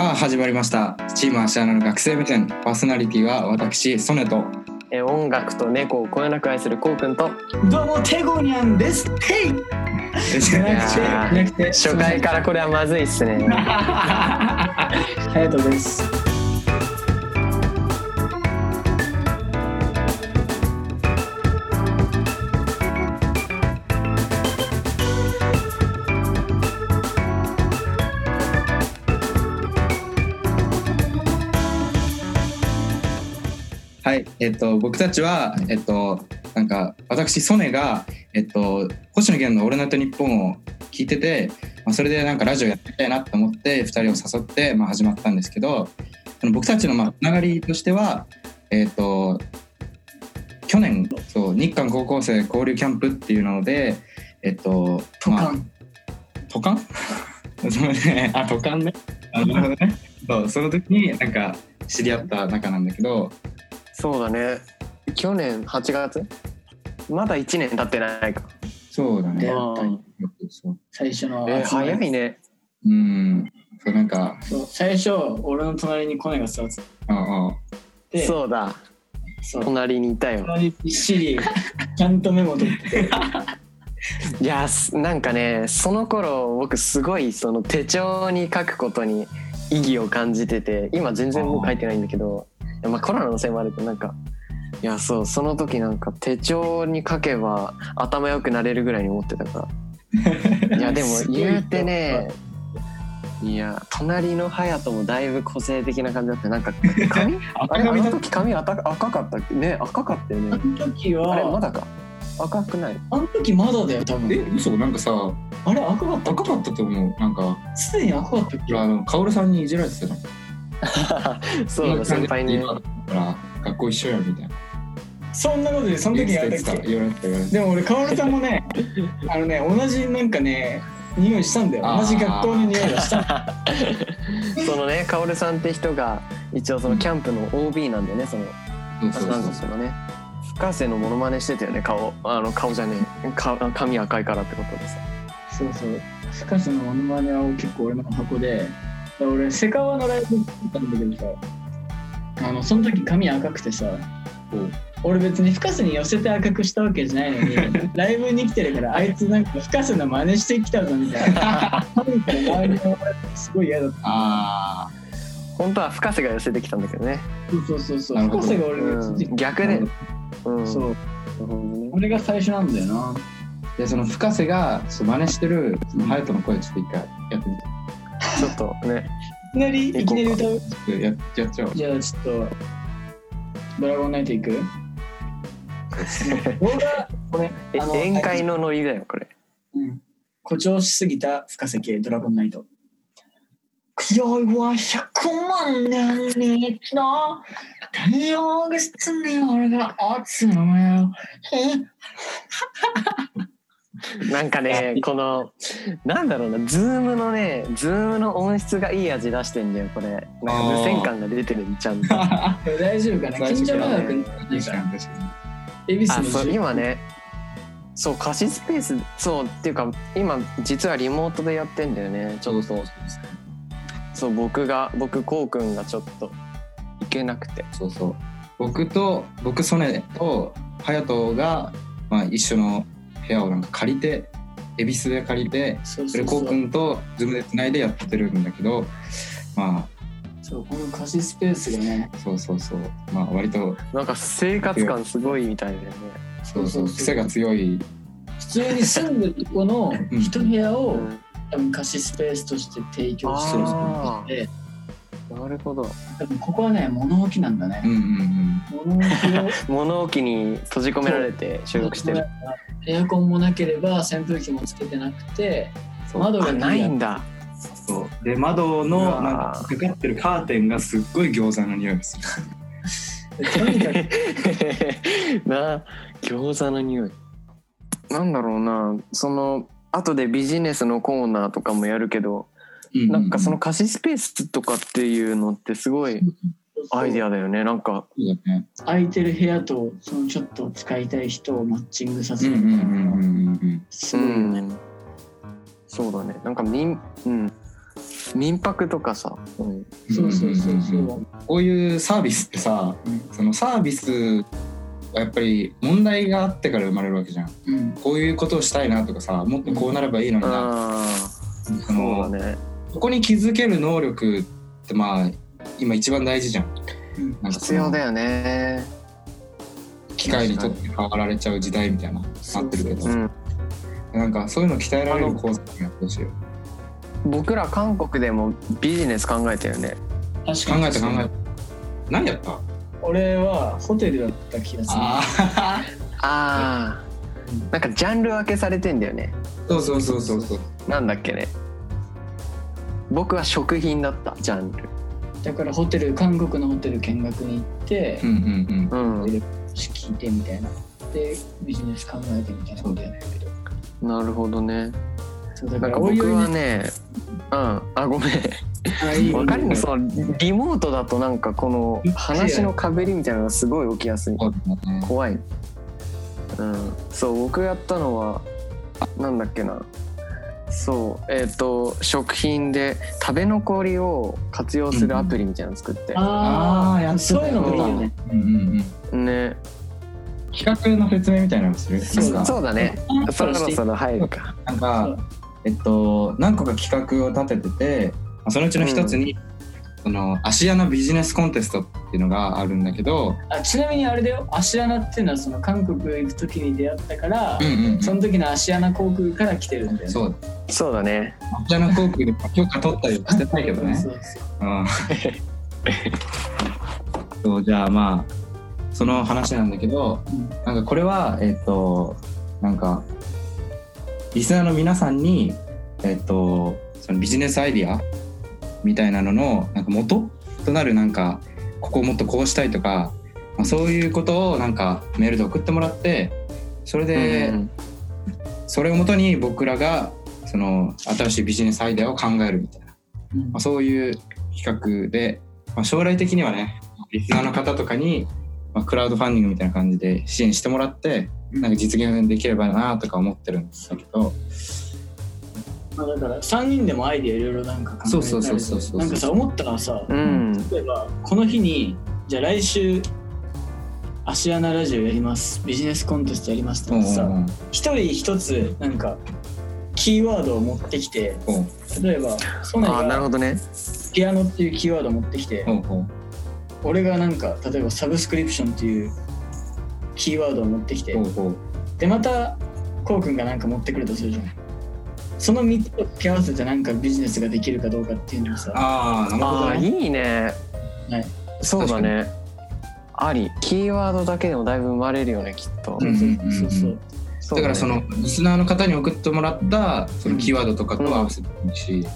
さあ始まりました。チーム芦穴の学生目線。パーソナリティは私ソネと。えー音楽と猫をこよなく愛するこうくんと。どうもテゴニャンです。ヘイ。初回からこれはまずいっすね。ハヤトです。はい。えっと僕たちはえっとなんか私ソネがえっと星野源の「オールナイトニッポン」を聞いてて、まあ、それでなんかラジオやってみたいなと思って2人を誘って、まあ、始まったんですけど僕たちのまあつながりとしてはえっと去年そう日韓高校生交流キャンプっていうのでえっとトカン。まあ渡韓 それね。あ渡韓ね。あなるほどね。そうその時になんか知り合った仲なんだけどそうだね。去年8月？まだ1年経ってないか。そうだね。最初の。えー早い。ね。うん。そうなんか。そう。最初俺の隣にコネが座ってああ。て、そうだ。そう。隣にいたよ。隣びっしり ちゃんとメモ取って。いやすなんかねその頃僕すごいその手帳に書くことに意義を感じてて今全然もう書いてないんだけど。いやまあコロナのせいもあるけどなんかいやそうその時なんか手帳に書けば頭良くなれるぐらいに思ってたから。いやでも言うてねいや隣の隼人もだいぶ個性的な感じだった。なんか髪？あれあの時髪赤赤かったっけ？ね赤かったよあねの時あれまは、だか？赤くない？あの時まだだよ多え分。嘘？なんかさあれ赤かった？っ赤かったと思う。なんかすでに赤かったっけ？あの薫さんにいじられてたのそうだ先輩にねだから学校一緒やみたいな。そんなことでその時にや言われてた言われて。でも俺薫さんもね あのね同じなんかね匂いしたんだよ。同じ学校の匂いがした。そのね、カオルさんって人が一応そのキャンプの OB なんだよね、その。うそうそうなんかそのね、深瀬のモノマネしてたよね、顔、あの顔じゃねえ、か髪赤いからってことでさ。そうそう。深瀬のモノマネは結構俺の箱で俺セカワのライブ行ったんだけどさあのその時髪赤くてさ俺別に深瀬に寄せて赤くしたわけじゃないのに ライブに来てるからあいつなんか深瀬の真似してきたぞみたいな。髪から周りのすごい嫌だった。あ本当は深瀬が寄せてきたんだけどね。そうそうそう深瀬が俺のうん、逆で。うん、そう。俺が最初なんだよな。あでその深瀬が真似してるその隼人の声ちょっと一回やってみてちょっとね、いきなりいきなり歌う。ややっちゃおうじゃあちょっとドラゴンナイト行く？僕がこれ宴会のノリだよ、これ。うん。誇張しすぎた深瀬系ドラゴンナイト。今宵は100万年に一度太陽が室に俺が集めよ なんかね、この、なんだろうな、ズームのね、ズームの音質がいい味出してんだよ、これ。なんか無線感が出てる、ちゃんと。大丈夫かな？緊張長くない確かからそう今ねそう貸しスペースそうっていうか今実はリモートでやってんだよねちょっと。そう僕が僕こうくんがちょっと行けなくて。そうそう。僕と僕ソネと隼人が、まあ、一緒の部屋をなんか借りて恵比寿で借りてそれこうくんとズームでつないでやってるんだけどまそうこの貸しスペースがね。あそうそうそう。まあ割となんか生活感すごいみたいだよね。そうそうそう。そうそう癖が強い。普通に住んでるとこの一部屋をうん。多分貸しスペースとして提供してるあでなるほど。ここはね物置なんだね。うんうんうん。物置を物置に閉じ込められて収録してる。エアコンもなければ扇風機もつけてなくて窓があないんだ。そう。で窓うのなんかかかってるカーテンがすっごい餃子の匂いがする。とにかくな餃子の匂い。なんだろうな。その後でビジネスのコーナーとかもやるけどなんかその貸しスペースとかっていうのってすごいアイデアだよね。なんか。そうだね。空いてる部屋とそのちょっと使いたい人をマッチングさせるうんうんうんうん。うんすごいよね、そうだね。なんかみんうん。民泊とかさ、うん、そうそうそう。そんんんう。こういうサービスってさうん。そのサービスはやっぱり問題があってから生まれるわけじゃん。うん。こういうことをしたいなとかさもっとこうなればいいのにな、あそあそうのだねここに気づける能力ってまあ今一番大事じゃん。うん。なん必要だよね。機械にとって変わられちゃう時代みたいななってるけど。うん。なんかそういうの鍛えられる講座にやってほしいよ僕ら韓国でもビジネス考えたよね。確かに。考えた考えた。何やった？俺はホテルだった気がする。ああああなんかジャンル分けされてんだよね。そうそうそうそうそう。なんだっけね僕は食品だったジャンル。だからホテル、韓国のホテル見学に行ってう、んうんうん。うん。聞いてみたいな。で、ビジネス考えてみたいなことやったけど。なるほどね。そうだかなんか僕らおいおいはねうん。あごめん。わかるの？そのリモートだとなんかこの話のかぶりみたいなのがすごい起きやすい。そうだね。怖い。うん。そう僕やったのはなんだっけなそうえっ、と食品で食べ残りを活用するアプリみたいなの作って、ああ、あーやっそういうのもいいよね。うんうんうん。ね。企画の説明みたいなのする？そうなんか。そうだね。そろそろ入るか。なんかえっと何個か企画を立てててまあそのうちの一つに、その芦屋のビジネスコンテストっていうのがあるんだけど、あちなみにあれだよ、芦穴っていうのはその韓国行く時に出会ったから、うんうんうん。その時の芦穴航空から来てるんだよね。そう。そうだね。芦屋の航空で許可取ったりはしてないけどね。そうそう。うん。そうじゃあまあその話なんだけどうん。なんかこれはえっとなんかリスナーの皆さんにえっとそのビジネスアイディアみたいなののなんか元となるなんかここをもっとこうしたいとか、まあ、そういうことをなんかメールで送ってもらってそれで、うんそれをもとに僕らがその新しいビジネスアイデアを考えるみたいな、うん。まあ、そういう企画で、まあ、将来的にはねリスナーの方とかに、まあ、クラウドファンディングみたいな感じで支援してもらってなんか実現できればなとか思ってるんですけどまあ、だから3人でもアイディアいろいろなんか考えたりそうそうそうそうそう。なんかさ思ったのはさ、うん。例えばこの日にじゃあ来週芦穴ラジオやりますビジネスコンテストやりますってさうんうん一人一つなんかキーワードを持ってきてほう例えばソネああなるがほどね。ピアノっていうキーワードを持ってきてほうほう俺がなんか例えばサブスクリプションっていうキーワードを持ってきてほうほうでまたこうくんがなんか持ってくるとするじゃんその3つを掛け合わせてなんかビジネスができるかどうかっていうのをさ。ああなるほどね。ああいいね。はい。そうだね。あり。キーワードだけでもだいぶ生まれるよねきっと。うんうんそうそうそうだからそのリスナーの方に送ってもらったそのキーワードとかと合わせてもいいし、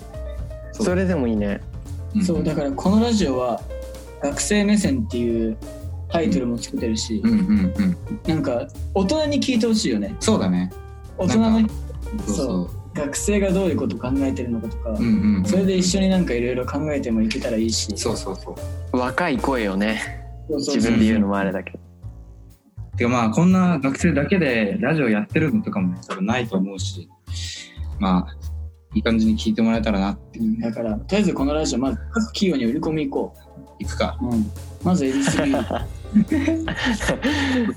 そうそれでもいいね。そうだからこのラジオは学生目線っていうタイトルもつけてるし、うんうんうん。なんか大人に聞いてほしいよね。そうだね。大人のそうそう学生がどういうこと考えてるのかとか、うんうんうんそれで一緒になんかいろいろ考えてもいけたらいいし。そうそうそう。若い声をね。そうそう自分で言うのもあれだけど。てかまあこんな学生だけでラジオやってるのとかも多分ないと思うし。まあいい感じに聞いてもらえたらなってう。んだからとりあえずこのラジオまず各企業に売り込み行こいくか。う、うん、まずエビス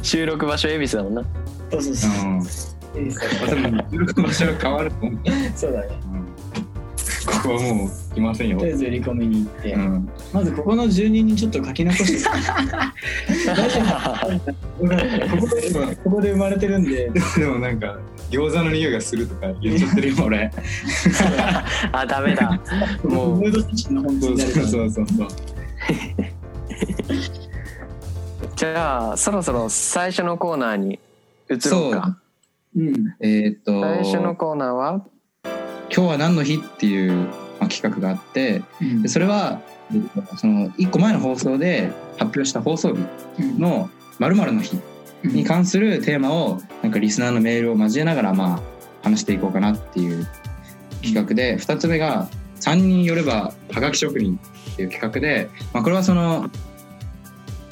収録場所恵比寿だもんな。そうそううそんうエビスまあでも収録場所が変わると思う、そうだね。うん。ここはもう来ませんよ。とりあえず売り込みに行って、うん。まずここの住人にちょっと書き残して。ここでここで生まれてるんで。でもなんか餃子の匂いがするとか言っちゃってるよ俺。あダメだ。もう。ムードセッションの本当そうそうそう。そ うじゃあそろそろ最初のコーナーに移ろうかうん。えーっと最初のコーナーは？今日は何の日っていう、まあ、企画があってうん。でそれはえっとその1個前の放送で発表した放送日うん。の〇〇の日に関するテーマをなんかリスナーのメールを交えながらまあ話していこうかなっていう企画で2つ目が「3人よればはがき職人」っていう企画で、まあ、これはその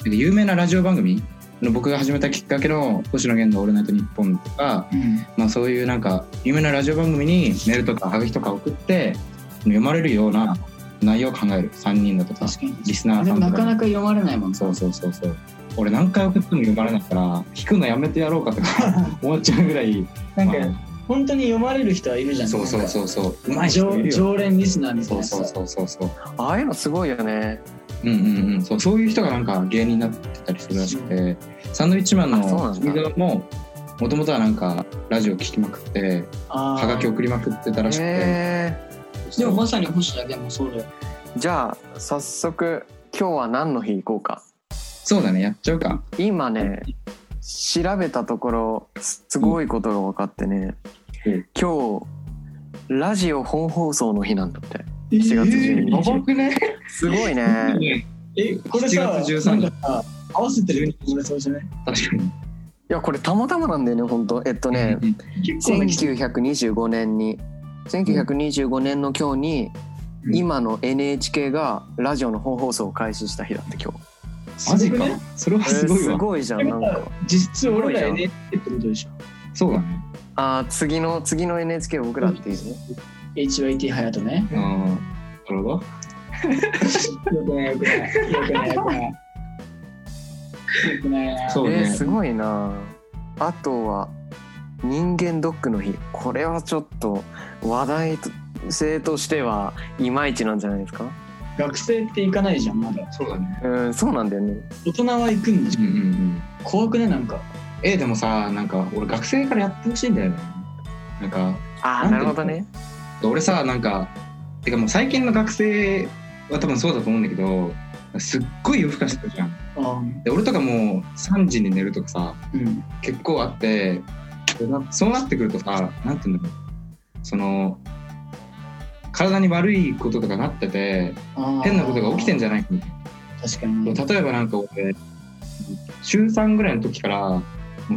有名なラジオ番組の僕が始めたきっかけの星野源の「オールナイトニッポン」とか、うん。まあ、そういうなんか有名なラジオ番組にメールとかはがきとか送って読まれるような内容を考える。3人だとかに。リスナーさんとかに。なかなか読まれないもんそうそうそうそう。俺何回送っても読まれないから引くのやめてやろうかとか 思っちゃうぐらいなんかま本当に読まれる人はいるじゃん。あそうそうそうそう。うまない常人いるよ。常連リスナーみたいそうそうそうそうそう。ああいうのすごいよねうんうんうん。そうそういう人がなんか芸人になってたりするらしくてサンドウィッチマンの君沢ももともとはなんかラジオ聞きまくってはがき送りまくってたらしくて。へでもまさに星田でもそうだよ。ーじゃあ早速今日は何の日行こうか？そうだねやっちゃうか。今ね調べたところすごいことが分かってね、うん。今日ラジオ本放送の日なんだって7月12日、やばくね。すごいね。えこれさ7月13なんかさ合わせてるこれそうじゃない？確かに。いやこれたまたまなんだよね本当えっとね、結構ね1925年に。1925年の今日に、うん。今の NHK がラジオの本放送を開始した日だって今日。マジか。それはえーすすごいわ。ごいじゃん。なんか実質俺ら NHK ってことでしょ。そうだね。あー次の次の NHK 僕らっていうね HYT 隼人ね。ああなるほど。よくないよくない。よくないよくない。よくないなそうね。えーすごいな。あとは人間ドックの日。これはちょっと話題性としてはいまいちなんじゃないですか？学生って行かないじゃんまだ。そうだね。うんそうなんだよね。大人は行くんでしょ？うんうんうん。怖くねなんか。えーでもさなんか俺学生からやってほしいんだよね。なんかああなるほどね俺さなんかてかもう最近の学生は多分そうだと思うんだけどすっごい夜更かしてるじゃん。あで俺とかもう3時に寝るとかさうん。結構あってそうなってくるとさなんていうんだろう。その体に悪いこととかなってて変なことが起きてんじゃないかみたい確かに。例えばなんか俺中3ぐらいの時からも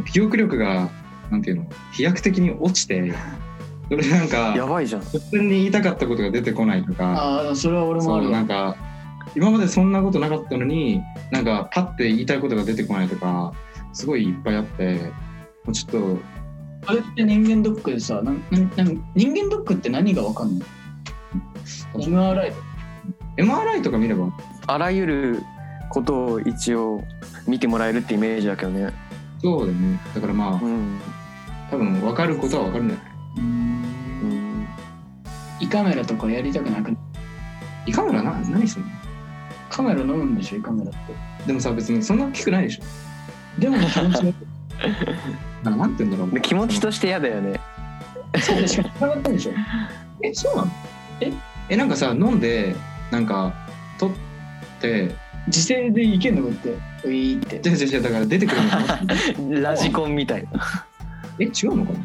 う記憶力がなんていうの飛躍的に落ちて それでなんかやばいじゃん。突然に言いたかったことが出てこないとかああそれは俺もあそうるわ。なんか今までそんなことなかったのになんかパッて言いたいことが出てこないとかすごいいっぱいあってもうちょっとあれって人間ドックでさなんなんなん人間ドックって何がわかんの ?MRI MRI とか見れば？あらゆることを一応見てもらえるってイメージだけどね。そうだよね。だからまあうん。多分分かることは分かるんじゃないカメラとかやりたくなく胃カメラな何すんの？カメラ飲むんでしょ胃カメラって。でもさ別にそんな大きくないでしょ。でも気持ちがなんなんて言うんだろ。うで気持ちとして嫌だよね。そうでしか繋がってんでしょ。えそうなの？え？えなんかさ飲んでなんか取って自制でいけんのこうやって。ウィーって。じゃじゃじゃだから出てくるのかな？ラジコンみたいな。え違うのかな？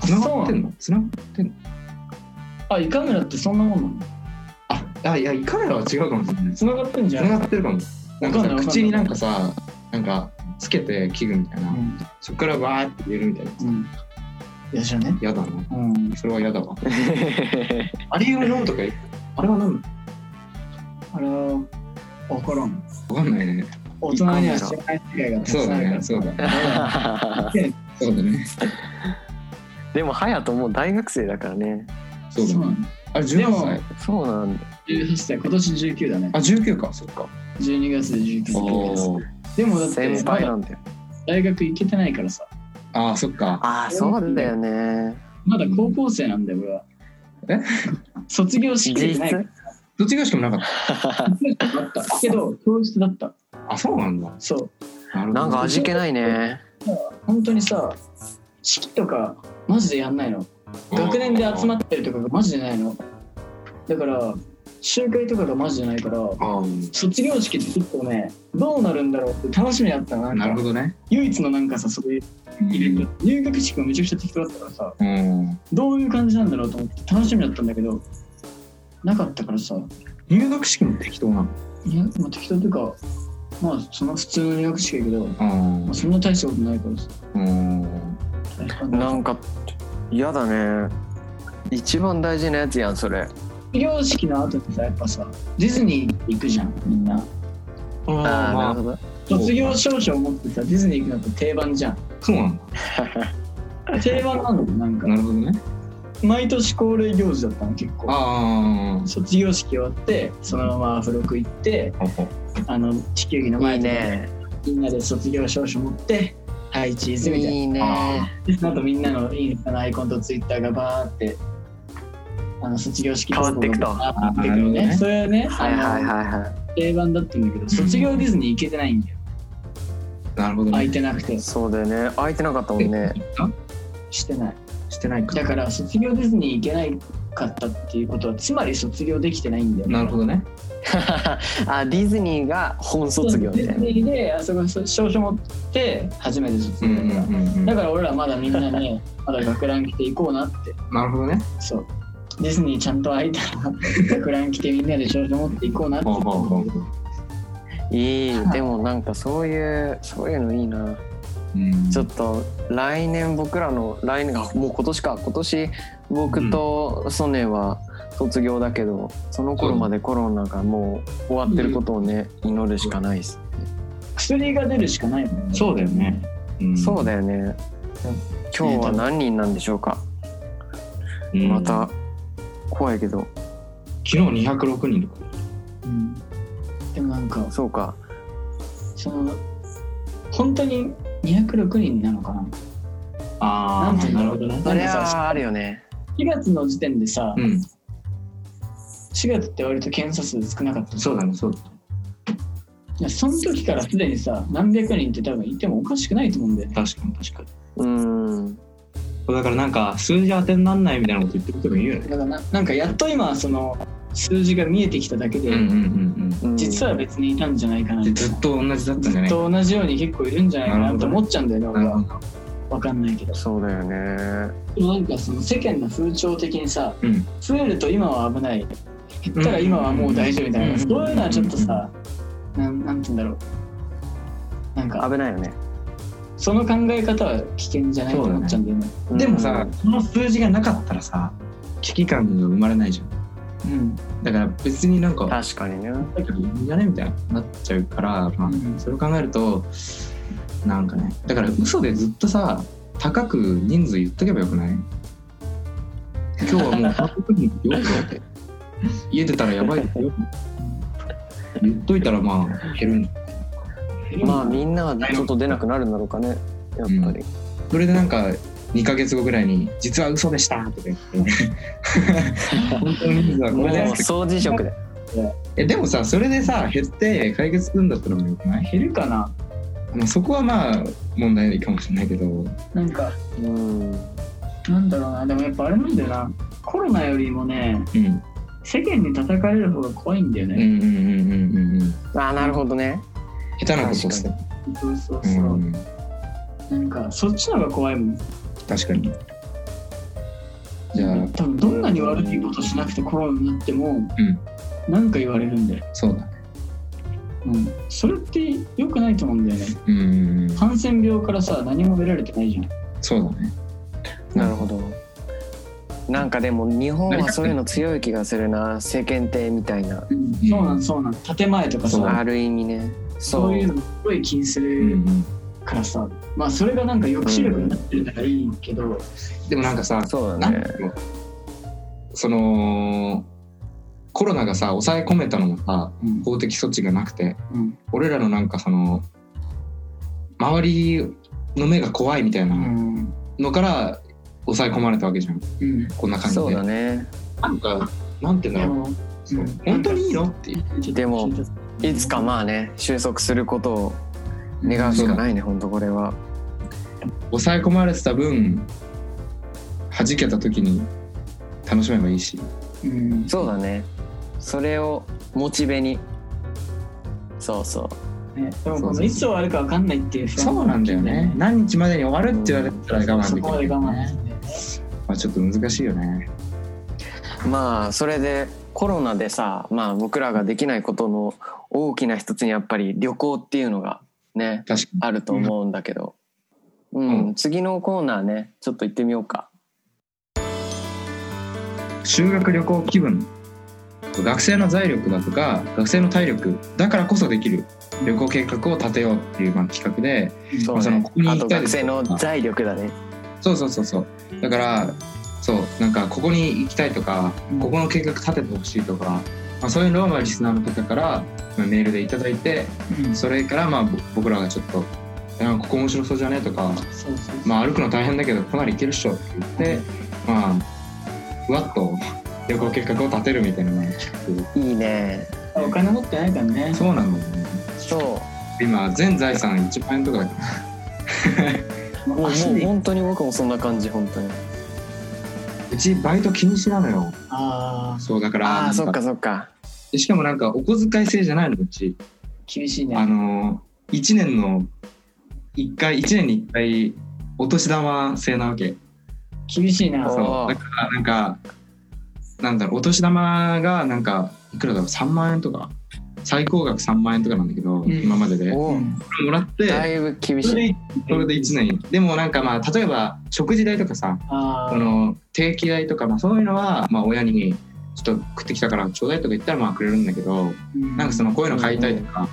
繋がってんの？繋がってんの？あ胃カメラってそんなもんなの？ああいや胃カメラは違うかもしれない。繋がってんじゃん。繋がってるかも。なんかさわかんないわかんない。口になんかさなんかつけて器具みたいな、うん。そっからバーって入れるみたいなうん。いやじゃね？嫌だな。うん。それは嫌だわ。アリウム飲むとかあれは飲む？あれは分からん。わかんないね。大人には知らない世界がたくそうださんあるから。ねそうだ。ね。そうだね。でも隼人もう大学生だからねそうだね。そうなんだ。あれで18も歳そうなんだ。18歳。今年19だね。あ19か。そっか。12月で19おー。でもだって先まだ輩なんだよ。大学行けてないからさ。あーそっか。ああそうだよね。まだ高校生なんだよ俺は。え？卒業しきれてない実質卒業式もなかった卒業式だった。けど教室だった。あそうなんだ。そう。なるほど。なんか味気ないね。本当にさ式とかマジでやんないの？学年で集まってるとかがマジでないの。だから集会とかがマジでないから卒業式って結構ねどうなるんだろうって楽しみだったの。ななるほどね。唯一のなんかさそういうイベント入学式もめちゃくちゃ適当だったからさうん。どういう感じなんだろうと思って楽しみだったんだけどなかったからさ。入学式も適当なの？いや、まあ、適当というかまあその普通の入学式だけど、あまあ、そんな大したことないからさ。うん。なんか嫌だね。一番大事なやつやんそれ。卒業式の後ってさやっぱさディズニー行くじゃんみんな。ああなるほど。卒業証書を持ってさディズニー行くのって定番じゃん。そうなんだ 定番なのなんか。なるほどね。毎年恒例行事だったの結構。ああ卒業式終わってそのまま付録行ってあの地球儀のいい前でね。みんなで卒業証書持ってはいチーズみたいな。いいね。でその後みんなのいいねのアイコンとツイッターがバーって。あの卒業式変わっていくと。変わっていくのね。ねそれはね、はいはいはいは定番だったんだけど卒業ディズニー行けてないんだよ。なるほど空ねいてなくて。いそうだよね。空いてなかったもんね。してない。してないか。だから卒業ディズニー行けないかったっていうことはつまり卒業できてないんだよなるほどね。あディズニーが本卒業みたいなディズニーであそこ証書持って初めて卒うんうん業だから、うんうんだから俺らまだみんなね まだ学ラン着て行こうなって。なるほどね。そう。ディズニーちゃんと開いたら 学ラン着てみんなで証書持って行こうなって。いい。でもなんかそういうそういうのいいな。うんちょっと来年僕らの来年あもう今年か今年僕とソネは卒業だけどその頃までコロナがもう終わってることをね祈るしかないです、薬が出るしかないもんね。そうだよね。うん。そうだよね。今日は何人なんでしょうか、うん。また怖いけど。昨日206人とか。うん。でもなんかそうかその本当に206人なのかな？あなんていうのなるほどね。それあるよね。4月の時点でさ、うん。4月って割と検査数少なかったそうだねそうだいやその時からすでにさ何百人って多分いてもおかしくないと思うんだよね。確かに確かに。うん。だからなんか数字当てになんないみたいなこと言ってる人もいるよね。だからななんかやっと今その数字が見えてきただけで、うんうんうんうん。実は別にいたんじゃないかなずっと同じだったんじゃずっないと同じように結構いるんじゃないかなと思っちゃうんだよねな俺は。わかんないけど。そうだよね。でもなんかその世間の風潮的にさうん。増えると今は危ない。減ったら今はもう大丈夫みたいな、うんそういうのはちょっとさ、なんなんて言うんだろう。なんか危ないよね。その考え方は危険じゃないと思っちゃうんだよね。でもさこの数字がなかったらさ危機感が生まれないじゃんうん。だから別になんか確かにね。だけどいいんじゃねみたいななっちゃうから、まあうん。それを考えるとなんかねだから嘘でずっとさ高く人数言っとけばよくない？今日はもう100人よって。家出たらやばいですよ言っといたらまあ減るんまあみんなはちょっと出なくなるんだろうかねやっぱり、それでなんか2ヶ月後ぐらいに「実は嘘でした!」とか言って。本当の人数はこもうれです掃除職でえでもさそれでさ減って解決するんだったらもうよくない減るかな。まあそこはまあ問題ないかもしれないけど。なんかうんなんだろうな。でもやっぱあれなんだよな。コロナよりもねうん。世間に叩かれる方が怖いんだようんうんね、うんうんうんああなるほどね。下手なことをして。そうそうう。そう、ん。なんかそっちの方が怖いもん確かに。じゃあ。多分どんなに悪いことしなくてコロナになっても、うん。なんか言われるんだよ、そうだね。うん、それって良くないと思うんだよね。うんうんうん。感染病からさ何も出られてないじゃん。そうだね。なるほど。なんかでも日本はそういうの強い気がするな。世間体みたいな。そうなんそうなん。建前とかそう。さある意味ね。そそうういうのすごい気にすうんうるんからさ、まあそれがなんか抑止力になってるならいいけど、でもなんかさそうだね。そのコロナがさ抑え込めたのもさうん。法的措置がなくてうん。俺らのなんかその周りの目が怖いみたいなうん。のから抑え込まれたわけじゃん。うん。こんな感じで。そうだね。なんかなんて言うんだろう。本当にいいの？っていう。でもいつかまあね収束することを願うしかないね本当これは抑え込まれてた分弾けた時に楽しめばいいし。うん。そうだね。それをモチベに。そうそう。ね、でもこそうそうそう。のいつ終わるかわかんないっていうそうなんだよね。何日までに終わるって言われたら我慢できそこまでる、我慢。まあ、ちょっと難しいよね。まあそれでコロナでさまあ僕らができないことの大きな一つにやっぱり旅行っていうのがね確かに。あると思うんだけど、うん。うん。次のコーナーねちょっと行ってみようか。修学旅行気分。学生の財力だとか学生の体力だからこそできる。旅行計画を立てようっていうまあ企画でそうまあそのねここに行きたいです生の財力だね。そうそうそうそう。だからそうなんかここに行きたいとか、うん。ここの計画立ててほしいとか、まあ、そういうのをまあリスナーの方からまあメールでいただいてうん。それからまあぼ僕らがちょっと「あここ面白そうじゃね?」とかまあ歩くの大変だけどかなり行けるっしょって言ってまあふわっと旅行計画を立てるみたいなのいいね。お金持ってないからね。画そうなんだよね。そ今全財産1万円とかだけど。う もうもう本当に僕もそんな感じ本当に。うちバイト禁止なのよ。ああそうだからなんああそっかそっか。でしかもなんかお小遣い制じゃないのうち。厳しいね。あの1年の1回1年に1回お年玉制なわけ。厳しいな。おそう。だからなんかなんだろうお年玉がなんかいくらだろう3万円とか。最高額3万円とかなんだけど、ん。今までで。もらってだいぶ厳しい。それでそれで1年でもなんかまあ例えば食事代とかさあその定期代とか、まあ、そういうのはまあ親にちょっと食ってきたからちょうだいとか言ったらまあくれるんだけどなんかそのこういうの買いたいとか、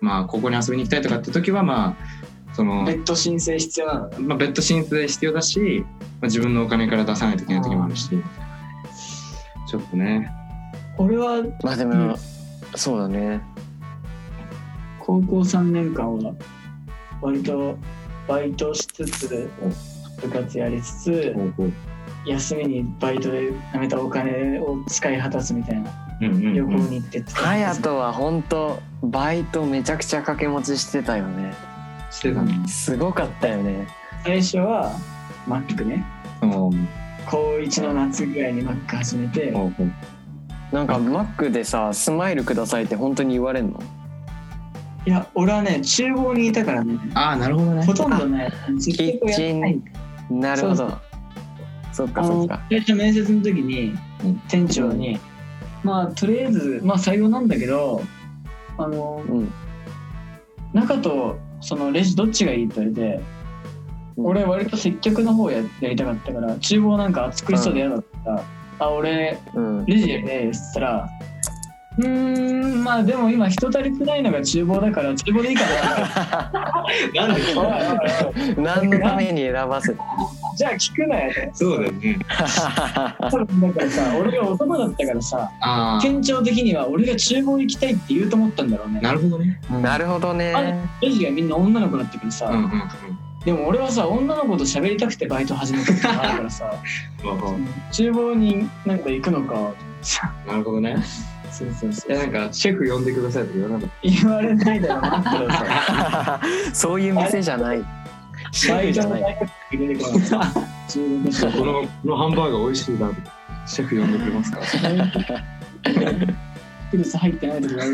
まあここに遊びに行きたいとかって時はまあその、別途申請必要なの。まあ、別途申請必要だし、まあ、自分のお金から出さないといけない時もあるし。ちょっとね。俺はまあでも、うん。そうだね。高校3年間は割とバイトしつつ部活やりつつ休みにバイトで貯めたお金を使い果たすみたいなうんうんうん。旅行に行ってって隼人は本当バイトめちゃくちゃ掛け持ちしてたよねしてたねすごかったよね。最初はマックね。その高1の夏ぐらいにマック始めて。ほうほうなんかマックでさスマイルくださいって本当に言われんの？いや俺はね厨房にいたからね。ああなるほどね。ほとんどね。接客をやってない。なるほど。そっかそっか。最初面接の時にうん。店長に、まあとりあえずまあ採用なんだけどあのうん。中とそのレジどっちがいいって言われて、うん。俺割と接客の方ややりたかったから厨房なんか暑苦しそうで嫌だったから、あ俺うん。レジやりたいですって言ったらうーんまあでも今人足りてないのが厨房だから厨房でいいかな。何のために選ばせじゃあ聞くなよそうだよね。だからさ俺が男だったからさあ店長的には俺が厨房行きたいって言うと思ったんだろうね。あなるほどね。なるほどね。レジがみんな女の子だったからさ、うんうんうん。でも俺はさ女の子と喋りたくてバイト始めたってのがあるからさ 厨房になんか行くのかさ。なるほどね。そうそうそいう。やなんかシェフ呼んでくださいとか言わなかっ言われないだろうなってさ そういう店じゃないシェバイフじゃ学入れてこなかった中国た人このこのハンバーガー美味しいなってシェフ呼んでくれますかフルス入ってないとかす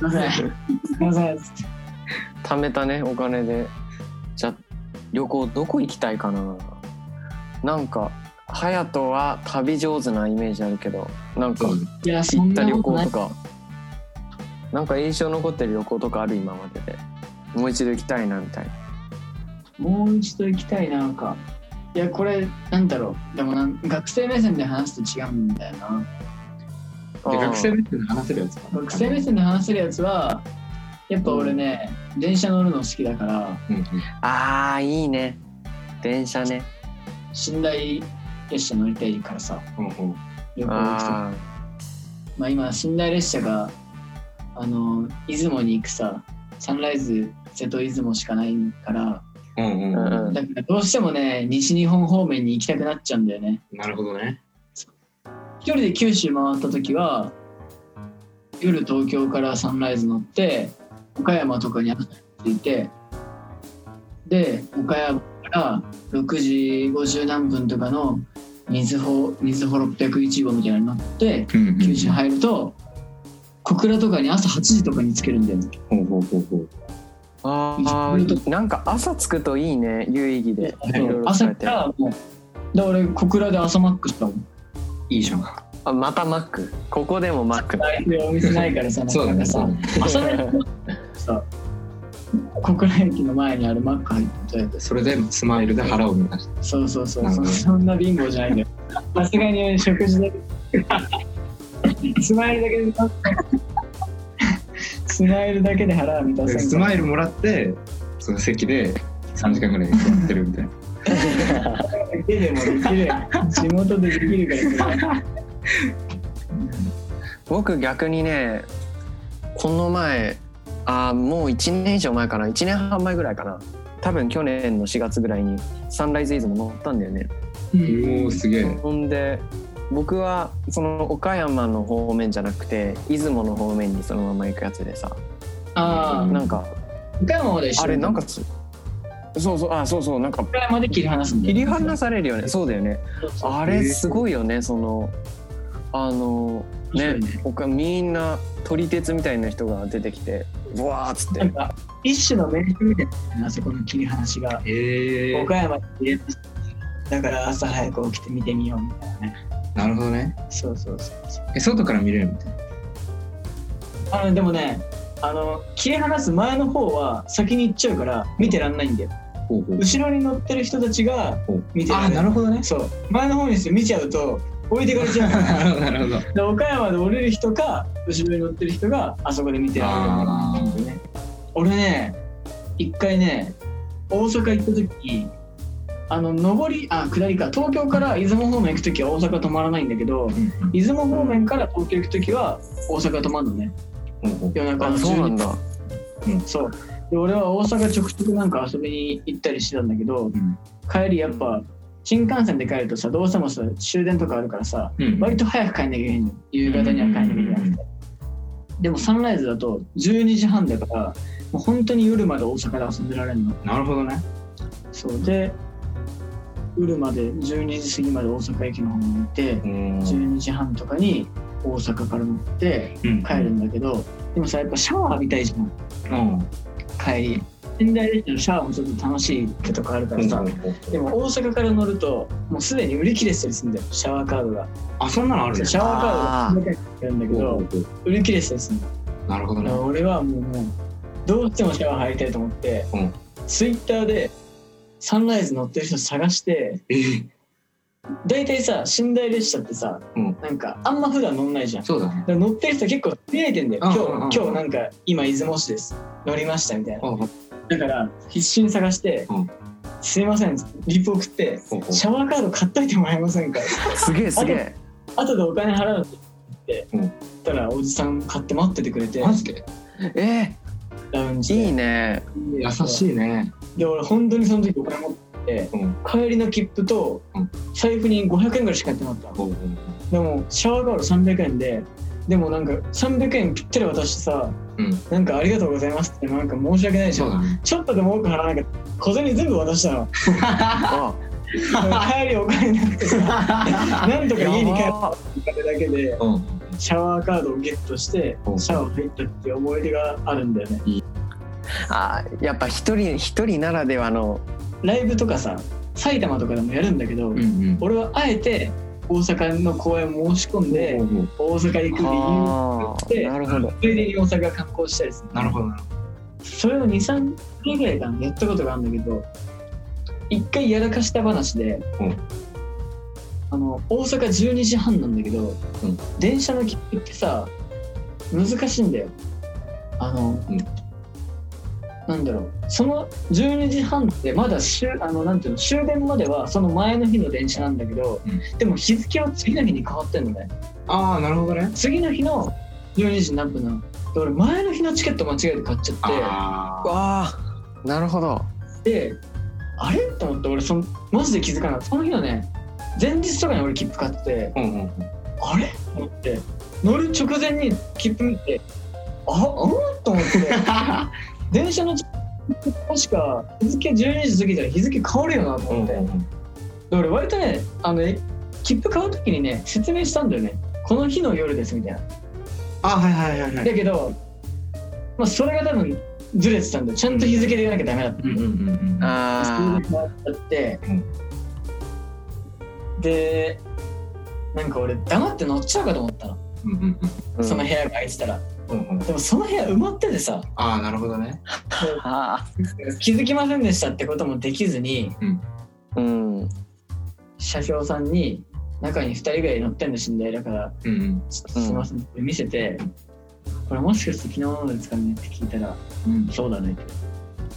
いません。すいません。貯めたねお金で。じゃあ旅行どこ行きたいかな。なんか隼人は旅上手なイメージあるけどなんか行った旅行とか。なんか印象残ってる旅行とかある？今まででもう一度行きたいなみたいな。もう一度行きたいなんか。いやこれなんだろう。でもなん学生目線で話すと違うんだよな。で学生目線で話せるやつか。学生目線で話せるやつはやっぱ俺ね、電車乗るの好きだからうんうん。あーいいね。電車ね。寝台列車乗りたいからさ。ほうほう旅行行くとあまあ今寝台列車があの出雲に行くさサンライズ瀬戸出雲しかないからうんうんうん。だからどうしてもね西日本方面に行きたくなっちゃうんだよね。なるほどね。一人で九州回った時は夜東京からサンライズ乗って岡山とかに着いてで岡山から6時50何分とかの水穂水穂601号みたいなのに乗ってうんうん。九州入ると小倉とかに朝8時とかに着けるんだよね。ほうほうほうほう。あーなんか朝着くといいね有意義で。い。ろいろ朝からもうで俺小倉で朝マックしたもんいいじゃん。あまたマック？ここでもマック。大体お店ないからさそうだね。なんかさ朝練さ。小倉駅の前にあるマック入ってそれでスマイルで腹を満たしてそうそうそうそそんな貧乏じゃないんだよ。さすがに食事で スマイルだけでスマイルだけで腹は満たせんスマイルもらってその席で3時間ぐらいやってるみたいな。けでもできる地元でできるから。僕逆にねこの前あーもう1年以上前かな。1年半前ぐらいかな。多分去年の4月ぐらいにサンライズイズム乗ったんだよね。おおすげえ。ほんで僕はその岡山の方面じゃなくて出雲の方面にそのまま行くやつでさ。ああなんか岡山まであれなんかつそうそうあそうそうなんか岡山で切り離す切りよ離されるよね。そうだよね。あれすごいよねそのあのねね。他みんな撮り鉄みたいな人が出てきてブワーっつって。なんか一種の名所みたいなあそこの切り離しが。ええ岡山でだから朝早く起きて見てみようみたいなねなるほどね。そうそうそうそう。え外から見れるみたいな。あのでもねあの切り離す前の方は先に行っちゃうから見てらんないんだよ。ほうほう。後ろに乗ってる人たちが見てらあなるほどね。そう。前の方にして見ちゃうと置いてかれちゃう なるほどなるほど。で岡山で降りる人か後ろに乗ってる人があそこで見てられるあーんだよね俺ね一回ね大阪行った時あの上りあ下りか。東京から出雲方面行く時は大阪止まらないんだけど出雲方面から東京行く時は大阪止まるのね。ほうほう。夜中のあそうなん12だうん。そう。で俺は大阪ちょくちょくなんか遊びに行ったりしてたんだけどうん。帰りやっぱ新幹線で帰るとさどうしてもさ終電とかあるからさうん。割と早く帰んなきゃいけないの。夕方には帰んなきゃいけなくて。でもサンライズだと12時半だからもう本当に夜まで大阪で遊んでられるの。なるほどね。そう。で夜まで12時過ぎまで大阪駅の方にいて12時半とかに大阪から乗ってうん。帰るんだけどでもさやっぱシャワー浴びたいじゃん。うん。帰り。仙台列車のシャワーもちょっと楽しいってとこあるからさでも大阪から乗るともうすでに売り切れてたりするんだよ。シャワーカードが。あそんなのあるねシャワーカードが300円かかるんだけど売り切れてたりするんだよなるほどね。俺はもうもうどうしてもシャワー入りたいと思って、うん。ツイッターでサンライズ乗ってる人探してえー大体さ寝台列車ってさ、うん。なんかあんま普段乗んないじゃん。だそうだね。乗ってる人結構見えてんだよ。今日うんうんうん。今日なんか今出雲市です。乗りましたみたいな。だから必死に探してうん「すいません」リプ送ってシャワーカード買っといてもらえませんか？すげえすげえ。後でお金払うって言ったらおじさん買って待っててくれて。マジで？えラウンジいいね。優しいねで俺本当にその時お金持ってうん。帰りの切符とうん財布に500円ぐらいしか入ってなかった。ほうほうでもシャワーカード300円ででもなんか300円ぴったり渡してさうん。なんかありがとうございますってなんか申し訳ないじゃん。ちょっとでも多く払わなきゃ小銭全部渡したの。あ帰りお金なくてさ なんとか家に帰るやばお金だけでうん。シャワーカードをゲットしてうん。シャワー入ったっていう思い出があるんだよねあやっぱ一人一人ならではの。ライブとかさ埼玉とかでもやるんだけど、うんうん。俺はあえて大阪の公演を申し込んでほうほう大阪行く理由あでーなるほど。ついでに大阪観光したりする。なるほどそれを23回ぐらいかなやったことがあるんだけど一回やらかした話で、う。んあの大阪12時半なんだけど、うん。電車の切符ってさ難しいんだよ。あの、うんなんだろう。その12時半ってまだ終あのなんていうの終電まではその前の日の電車なんだけど、うん。でも日付は次の日に変わってんのね。ああなるほどね。次の日の12時何分なの。で俺前の日のチケット間違えて買っちゃって。あわあなるほど。であれと思って俺そのマジで気づかなかった。その日のね前日とかに俺切符買っててあうんうんうん。あれと思って乗る直前に切符見てあうんと思って 電車の確か日付12時過ぎたら日付変わるよなと思って、で俺割とねあのえ切符買う時にね説明したんだよね。この日の夜ですみたいな。あはいはいはいはい。だけど、まあ、それが多分ずれてたんだよ。ちゃんと日付で言わなきゃダメだった。うんうんうんうんあそれで回っちゃって、うんでなんか俺黙って乗っちゃうかと思ったの、うんうんうん。ーその部屋が空いてたらうんうん。でもその部屋埋まっててさ。ああなるほどね。あ 気づきませんでしたってこともできずにーうん。車掌さんに中に2人ぐらい乗ってんの寝台だから。うんうん。ちょっとすいません。って見せて、これもしかして昨日のですかねって聞いたら、うん、そうだねって。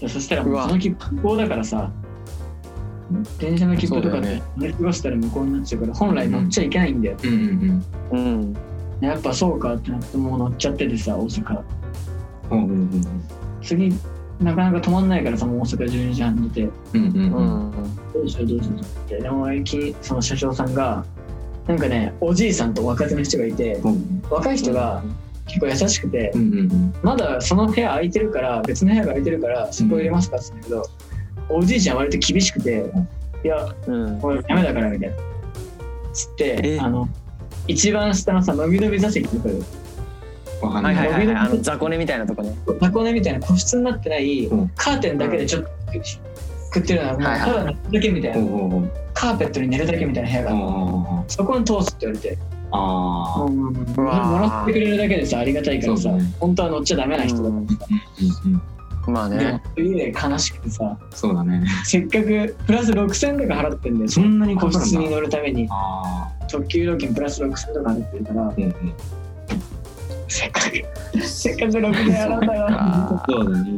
でそしたらもうその切符だからさ、電車の切符とかってそうだよね。乗り過ごしたら無効になっちゃうから本来乗っちゃいけないんだよ、うんうん。うんやっぱそうかってなってもう乗っちゃっててさ大阪。うんうんうん次なかなか止まんないからさもう大阪12時半にいて。うんうんううん。んどうしようどうしようって。でも駅その社長さんがなんかねおじいさんと若手の人がいてうん若い人が結構優しくてうんうんまだその部屋空いてるから別の部屋が空いてるからそこ入れますかって言ったけど、おじいちゃん割と厳しくていやうん。これダメだからみたいな。つってえあの一番下のさ伸び伸び座席とかはわかんない。い。はいはいはい。あの雑魚寝みたいなとこね。箱根みたいな個室になってないうん。カーテンだけでちょっと食ってるような、はいはい。ただ寝るだけみたいな。ほうほうほう。カーペットに寝るだけみたいな部屋がある。あそこに通すって言われて。あ。もうもうわーもらってくれるだけでさありがたいからさ、ね。本当は乗っちゃダメな人だからさ、うんうん。でまあね家で悲しくてさそうだね。せっかくプラス6000とか払ってんだよそんなにか個。室に乗るためにあ特急料金プラス6000とか払ってるからあ。うんうん。せっかくせっかく6000払ったよあそうだね。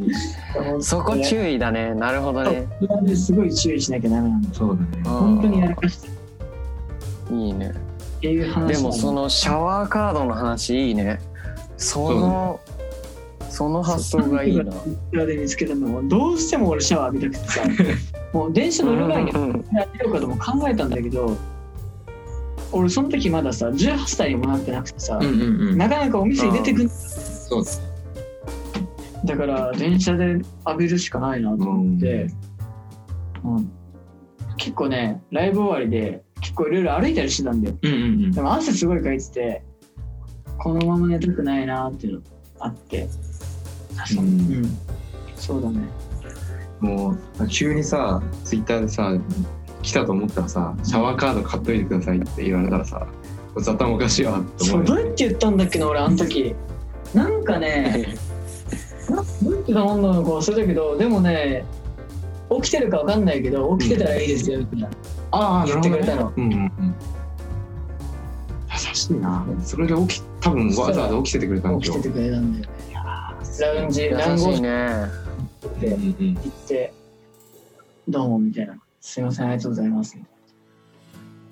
ーそこ注意だねなるほどねすごい注意しなきゃダメなんだよそうだね。本当にやらかしてるいいねっていう話でもそのシャワーカードの話いいねそのその発想がいいな。ツイッターで見つけたのもどうしても俺シャワー浴びたくてさ。もう電車乗る前にうんうんやってようかとも考えたんだけど俺その時まださ18歳にもなってなくてさ、うんうんうん。なかなかお店に出てくんそうですね。だから電車で浴びるしかないなと思って、うん。結構ねライブ終わりで結構いろいろ歩いたりしてたんだよ。うんうんうん。で。も汗すごいかいててこのまま寝たくないなっていうのあってううん。んそうだね。もう急にさツイッターでさ来たと思ったらさシャワーカード買っといてくださいって言われたらさこいつ頭おかしいわって思うよそうどうやって言ったんだっけな俺あの時。なんかねなどうやって頼んだのか忘れたけどでもね起きてるかわかんないけど起きてたらいいですよみたいな、ああ言ってくれたの。うんうんうん。優しいな。それで起き多分わざわざ起きててくれたんでしょ。起きててくれたんだよ。ねラウンジ優何号室しいねでうんうん行って「どうも」みたいな「すいませんありがとうございます」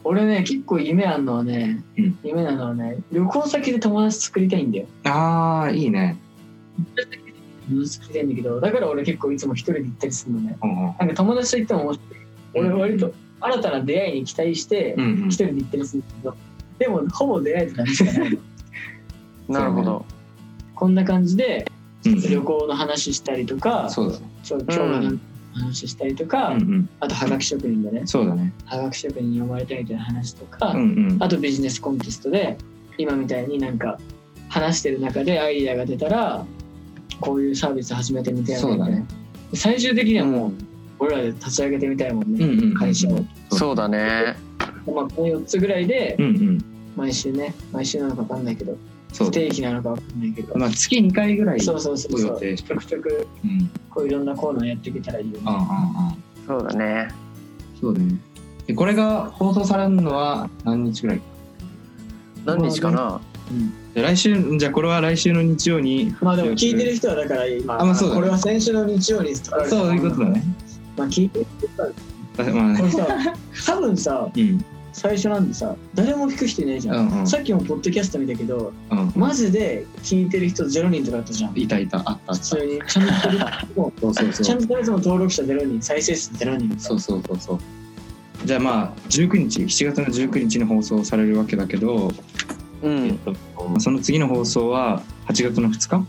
俺ね結構夢あんのはね、うん。夢なのはね旅行先で友達作りたいんだよ。ああいいね。友達作りたいんだけどだから俺結構いつも一人で行ったりするのね。うんうん。なんか友達と行っても面白い。俺割と新たな出会いに期待してうんうん。一人で行ったりするんだけど。でもほぼ出会いって感じしかないの なるほど。こんな感じでうん旅行の話したりとか、そうだね。そう今日の話したりとか、うんうん。あとはがき職人でねそうだね。はがき職人に読まれたみたいな話とか、うんうん。あとビジネスコンテストで今みたいになんか話してる中でアイデアが出たらこういうサービス始めてみたいなそうだね。最終的にはもう俺らで立ち上げてみたいもんね、うんうんうん会社を、そうだね。まあ、この4つぐらいでうんうん。毎週ね毎週なのか分かんないけど不定期なのか分かんないけど、まあ月2回ぐらいそうそうそうそう。ちょくちょくうん。こういろんなコーナーやっていけたらいいよね。ああああそうだね。そうだね。でこれが放送されるのは何日ぐらい？何日かな？で来週じゃあこれは来週の日曜にまあでも聞いてる人はだから今、あまあそうだね。これは先週の日曜にそういうことだね。まあ聞いてる人はまあね。これさ多分さうん最初なんでさ誰も聞く人いないじゃん、うんうん。さっきもポッドキャスト見たけどうんマジで聞いてる人0人とかだったじゃん。いたいた。あったあ普った。通に。ちゃんと そうそうそう。ちゃんといつも登録者0人再生数0人そうそうそうそう。じゃあまあ19日7月の19日に放送されるわけだけど、うん。えっと、その次の放送は8月の2日？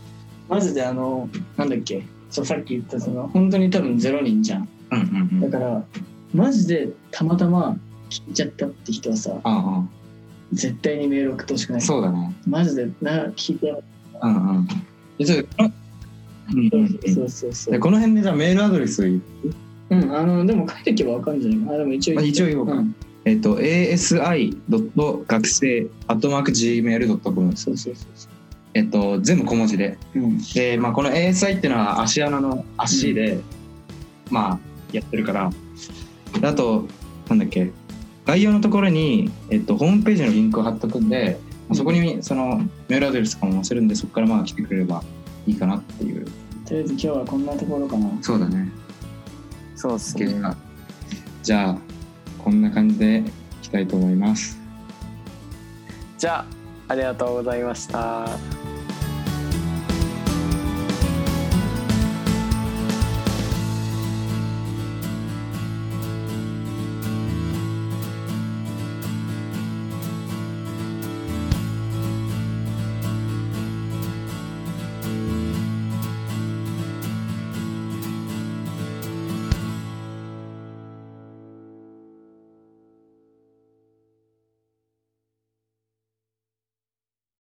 マジであのなんだっけ？そうさっき言ったその本当に多分0人じゃん。うんうんうん。だからマジでたまたま聞いちゃったって人はさあ絶対にメール送ってほしくなあい。そうだね。マジでな聞いて。うんうん。そうそうそう。でこの辺でじゃあメールアドレスうんあのでも書いておけばわかんじゃない？かなでも一応まあ一応言おうかん。えっと asi. 学生 .gmail.com そうそうそうそえっと全部小文字で。ううん。で、まあ、この ASI っていうのは足穴の足で、まあやってるから。であとなんだっけ？概要のところに、えっと、ホームページのリンクを貼っとくんで、まあそこにそのメールアドレスとかも載せるんでそこからまあ来てくれればいいかなっていう。とりあえず今日はこんなところかな。そうだね。そうっすねじゃあこんな感じでいきたいと思います。じゃあありがとうございました。